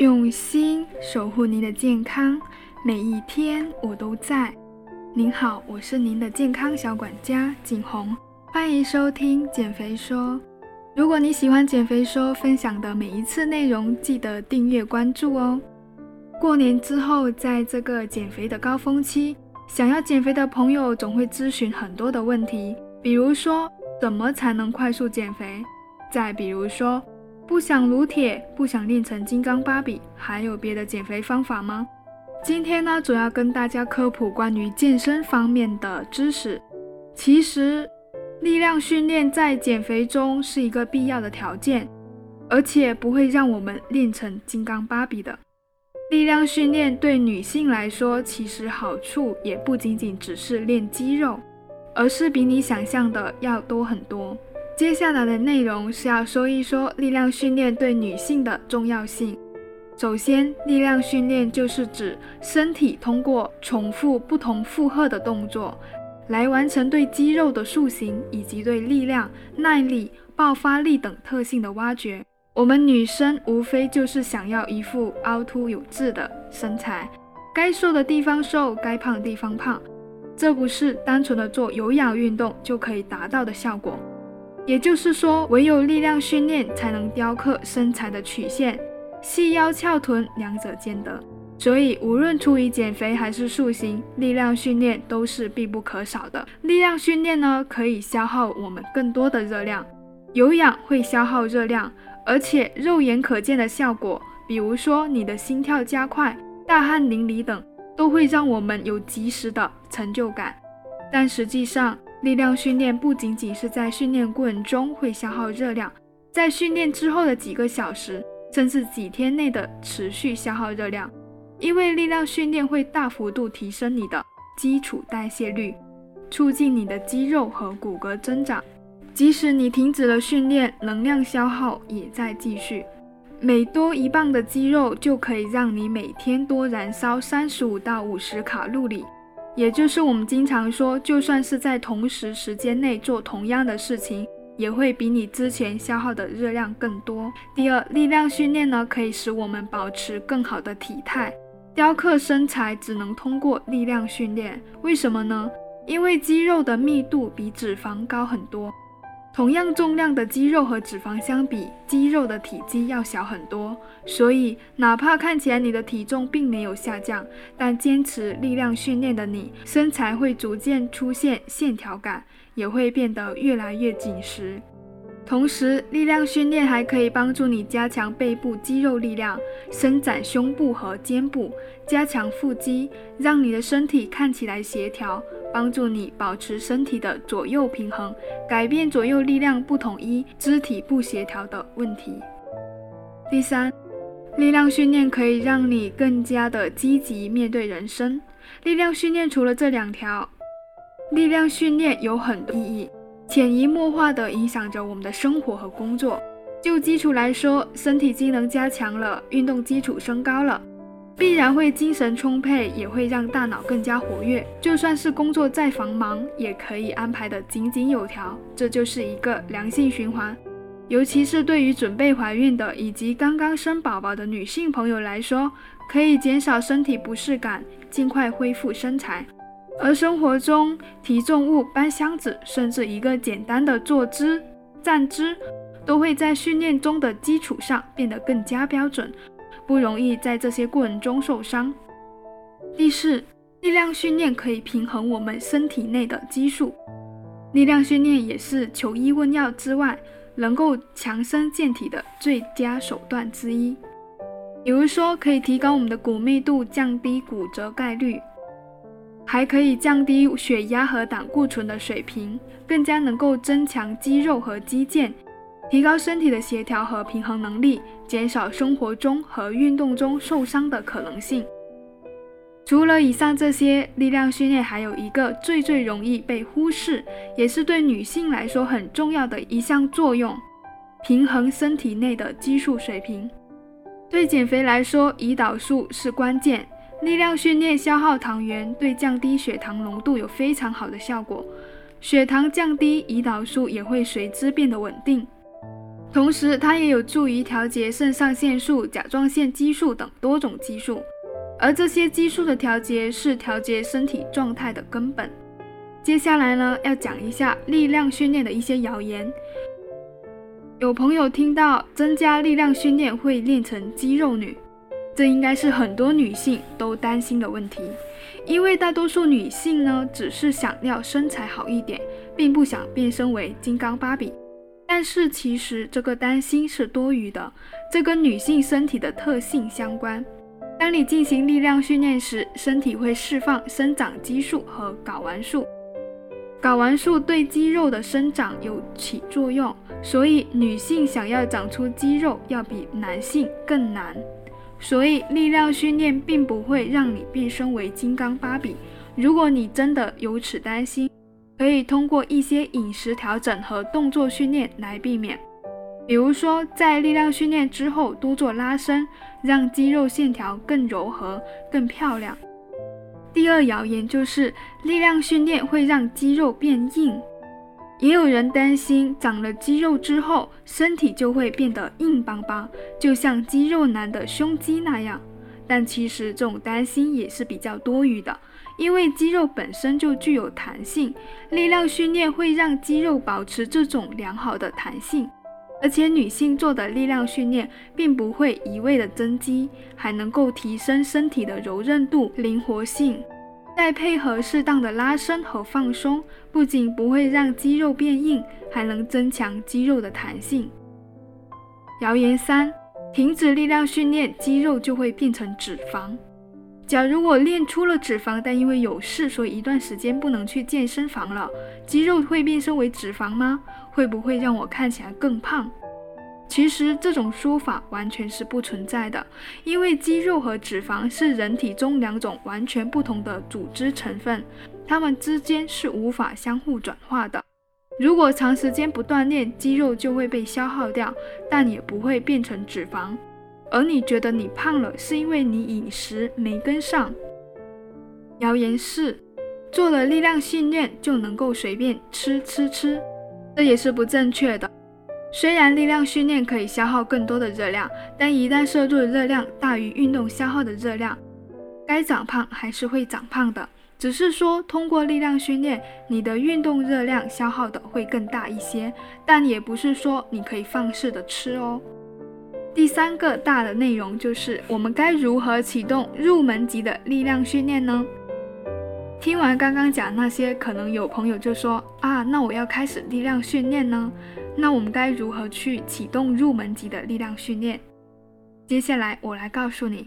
用心守护您的健康，每一天我都在。您好，我是您的健康小管家景红，欢迎收听减肥说。如果你喜欢减肥说分享的每一次内容，记得订阅关注哦。过年之后，在这个减肥的高峰期，想要减肥的朋友总会咨询很多的问题，比如说怎么才能快速减肥？再比如说。不想撸铁，不想练成金刚芭比，还有别的减肥方法吗？今天呢，主要跟大家科普关于健身方面的知识。其实，力量训练在减肥中是一个必要的条件，而且不会让我们练成金刚芭比的。力量训练对女性来说，其实好处也不仅仅只是练肌肉，而是比你想象的要多很多。接下来的内容是要说一说力量训练对女性的重要性。首先，力量训练就是指身体通过重复不同负荷的动作，来完成对肌肉的塑形以及对力量、耐力、爆发力等特性的挖掘。我们女生无非就是想要一副凹凸有致的身材，该瘦的地方瘦，该胖的地方胖，这不是单纯的做有氧运动就可以达到的效果。也就是说，唯有力量训练才能雕刻身材的曲线，细腰翘臀两者兼得。所以，无论出于减肥还是塑形，力量训练都是必不可少的。力量训练呢，可以消耗我们更多的热量。有氧会消耗热量，而且肉眼可见的效果，比如说你的心跳加快、大汗淋漓等，都会让我们有及时的成就感。但实际上，力量训练不仅仅是在训练过程中会消耗热量，在训练之后的几个小时甚至几天内的持续消耗热量，因为力量训练会大幅度提升你的基础代谢率，促进你的肌肉和骨骼增长。即使你停止了训练，能量消耗也在继续。每多一磅的肌肉就可以让你每天多燃烧三十五到五十卡路里。也就是我们经常说，就算是在同时时间内做同样的事情，也会比你之前消耗的热量更多。第二，力量训练呢，可以使我们保持更好的体态。雕刻身材只能通过力量训练，为什么呢？因为肌肉的密度比脂肪高很多。同样重量的肌肉和脂肪相比，肌肉的体积要小很多，所以哪怕看起来你的体重并没有下降，但坚持力量训练的你，身材会逐渐出现线条感，也会变得越来越紧实。同时，力量训练还可以帮助你加强背部肌肉力量，伸展胸部和肩部，加强腹肌，让你的身体看起来协调。帮助你保持身体的左右平衡，改变左右力量不统一、肢体不协调的问题。第三，力量训练可以让你更加的积极面对人生。力量训练除了这两条，力量训练有很多意义，潜移默化地影响着我们的生活和工作。就基础来说，身体机能加强了，运动基础升高了。必然会精神充沛，也会让大脑更加活跃。就算是工作再繁忙，也可以安排得井井有条。这就是一个良性循环。尤其是对于准备怀孕的以及刚刚生宝宝的女性朋友来说，可以减少身体不适感，尽快恢复身材。而生活中提重物、搬箱子，甚至一个简单的坐姿、站姿，都会在训练中的基础上变得更加标准。不容易在这些过程中受伤。第四，力量训练可以平衡我们身体内的激素。力量训练也是求医问药之外，能够强身健体的最佳手段之一。比如说，可以提高我们的骨密度，降低骨折概率，还可以降低血压和胆固醇的水平，更加能够增强肌肉和肌腱。提高身体的协调和平衡能力，减少生活中和运动中受伤的可能性。除了以上这些，力量训练还有一个最最容易被忽视，也是对女性来说很重要的一项作用：平衡身体内的激素水平。对减肥来说，胰岛素是关键。力量训练消耗糖原，对降低血糖浓度有非常好的效果。血糖降低，胰岛素也会随之变得稳定。同时它也有助于调节肾上腺素、甲状腺激素等多种激素，而这些激素的调节是调节身体状态的根本。接下来呢，要讲一下力量训练的一些谣言。有朋友听到增加力量训练会练成肌肉女，这应该是很多女性都担心的问题。因为大多数女性呢，只是想要身材好一点，并不想变身为金刚芭比。但是其实这个担心是多余的，这跟女性身体的特性相关。当你进行力量训练时，身体会释放生长激素和睾丸素。睾丸素对肌肉的生长有起作用，所以女性想要长出肌肉要比男性更难。所以力量训练并不会让你变身为金刚芭比。如果你真的有此担心，可以通过一些饮食调整和动作训练来避免。比如说，在力量训练之后多做拉伸，让肌肉线条更柔和、更漂亮。第二谣言就是力量训练会让肌肉变硬，也有人担心长了肌肉之后身体就会变得硬邦邦，就像肌肉男的胸肌那样。但其实这种担心也是比较多余的，因为肌肉本身就具有弹性，力量训练会让肌肉保持这种良好的弹性。而且女性做的力量训练并不会一味的增肌，还能够提升身体的柔韧度、灵活性。再配合适当的拉伸和放松，不仅不会让肌肉变硬，还能增强肌肉的弹性。谣言三：停止力量训练，肌肉就会变成脂肪。假如我练出了脂肪，但因为有事，所以一段时间不能去健身房了，肌肉会变身为脂肪吗？会不会让我看起来更胖？其实这种说法完全是不存在的，因为肌肉和脂肪是人体中两种完全不同的组织成分，它们之间是无法相互转化的。如果长时间不锻炼，肌肉就会被消耗掉，但也不会变成脂肪。而你觉得你胖了，是因为你饮食没跟上。谣言四，做了力量训练就能够随便吃吃吃，这也是不正确的。虽然力量训练可以消耗更多的热量，但一旦摄入的热量大于运动消耗的热量，该长胖还是会长胖的。只是说通过力量训练，你的运动热量消耗的会更大一些，但也不是说你可以放肆的吃哦。第三个大的内容就是我们该如何启动入门级的力量训练呢？听完刚刚讲那些，可能有朋友就说啊，那我要开始力量训练呢？那我们该如何去启动入门级的力量训练？接下来我来告诉你。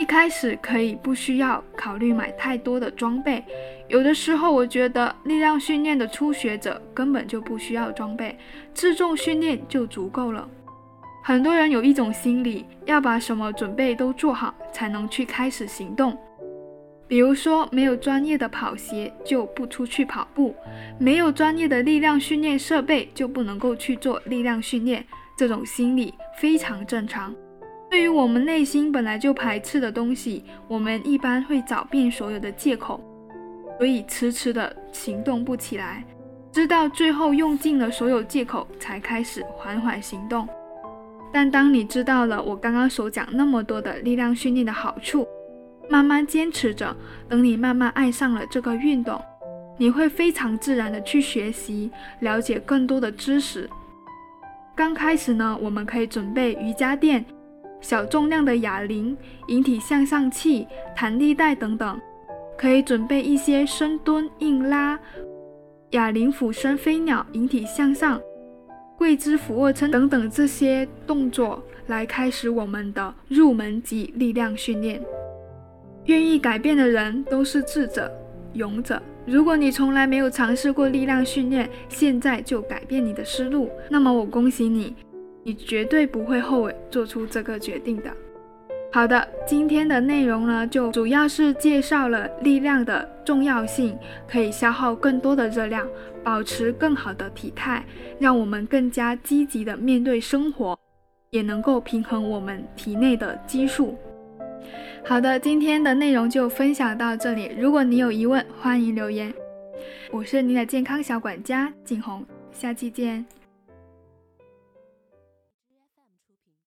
一开始可以不需要考虑买太多的装备，有的时候我觉得力量训练的初学者根本就不需要装备，自重训练就足够了。很多人有一种心理，要把什么准备都做好，才能去开始行动。比如说，没有专业的跑鞋就不出去跑步，没有专业的力量训练设备就不能够去做力量训练。这种心理非常正常。对于我们内心本来就排斥的东西，我们一般会找遍所有的借口，所以迟迟的行动不起来，直到最后用尽了所有借口，才开始缓缓行动。但当你知道了我刚刚所讲那么多的力量训练的好处，慢慢坚持着，等你慢慢爱上了这个运动，你会非常自然的去学习，了解更多的知识。刚开始呢，我们可以准备瑜伽垫、小重量的哑铃、引体向上器、弹力带等等，可以准备一些深蹲、硬拉、哑铃俯身飞鸟、引体向上。跪姿俯卧撑等等这些动作来开始我们的入门级力量训练。愿意改变的人都是智者、勇者。如果你从来没有尝试过力量训练，现在就改变你的思路，那么我恭喜你，你绝对不会后悔做出这个决定的。好的，今天的内容呢，就主要是介绍了力量的重要性，可以消耗更多的热量，保持更好的体态，让我们更加积极的面对生活，也能够平衡我们体内的激素。好的，今天的内容就分享到这里。如果你有疑问，欢迎留言。我是你的健康小管家景红，下期见。